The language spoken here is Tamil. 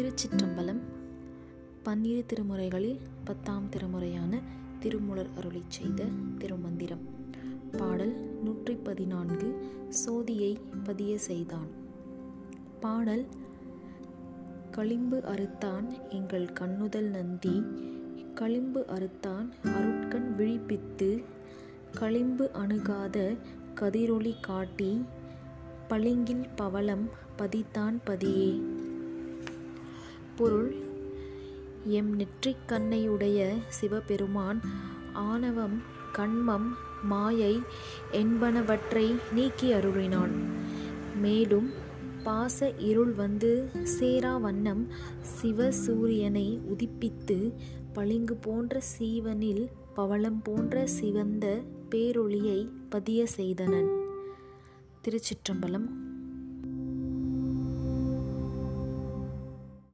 திருச்சிற்றம்பலம் பன்னிரு திருமுறைகளில் பத்தாம் திருமுறையான திருமுலர் அருளிச் செய்த திருமந்திரம். பாடல் நூற்றி பதினான்கு சோதியை பதிய செய்தான். பாடல் களிம்பு அறுத்தான் எங்கள் கண்ணுதல் நந்தி களிம்பு அறுத்தான் அருட்கண் விழிப்பித்து களிம்பு அணுகாத கதிரொளி காட்டி பளிங்கில் பவளம் பதித்தான் பதியே. பொருள். எம் நெற்றிக் கண்ணையுடைய சிவபெருமான் ஆணவம் கண்மம் மாயை என்பனவற்றை நீக்கி அருளினான். மேலும் பாச இருள் வந்து சேரா வண்ணம் சிவசூரியனை உதிப்பித்து பளிங்கு போன்ற சீவனில் பவளம் போன்ற சிவந்த பேரொளியை பதிய செய்தனன். திருச்சிற்றம்பலம்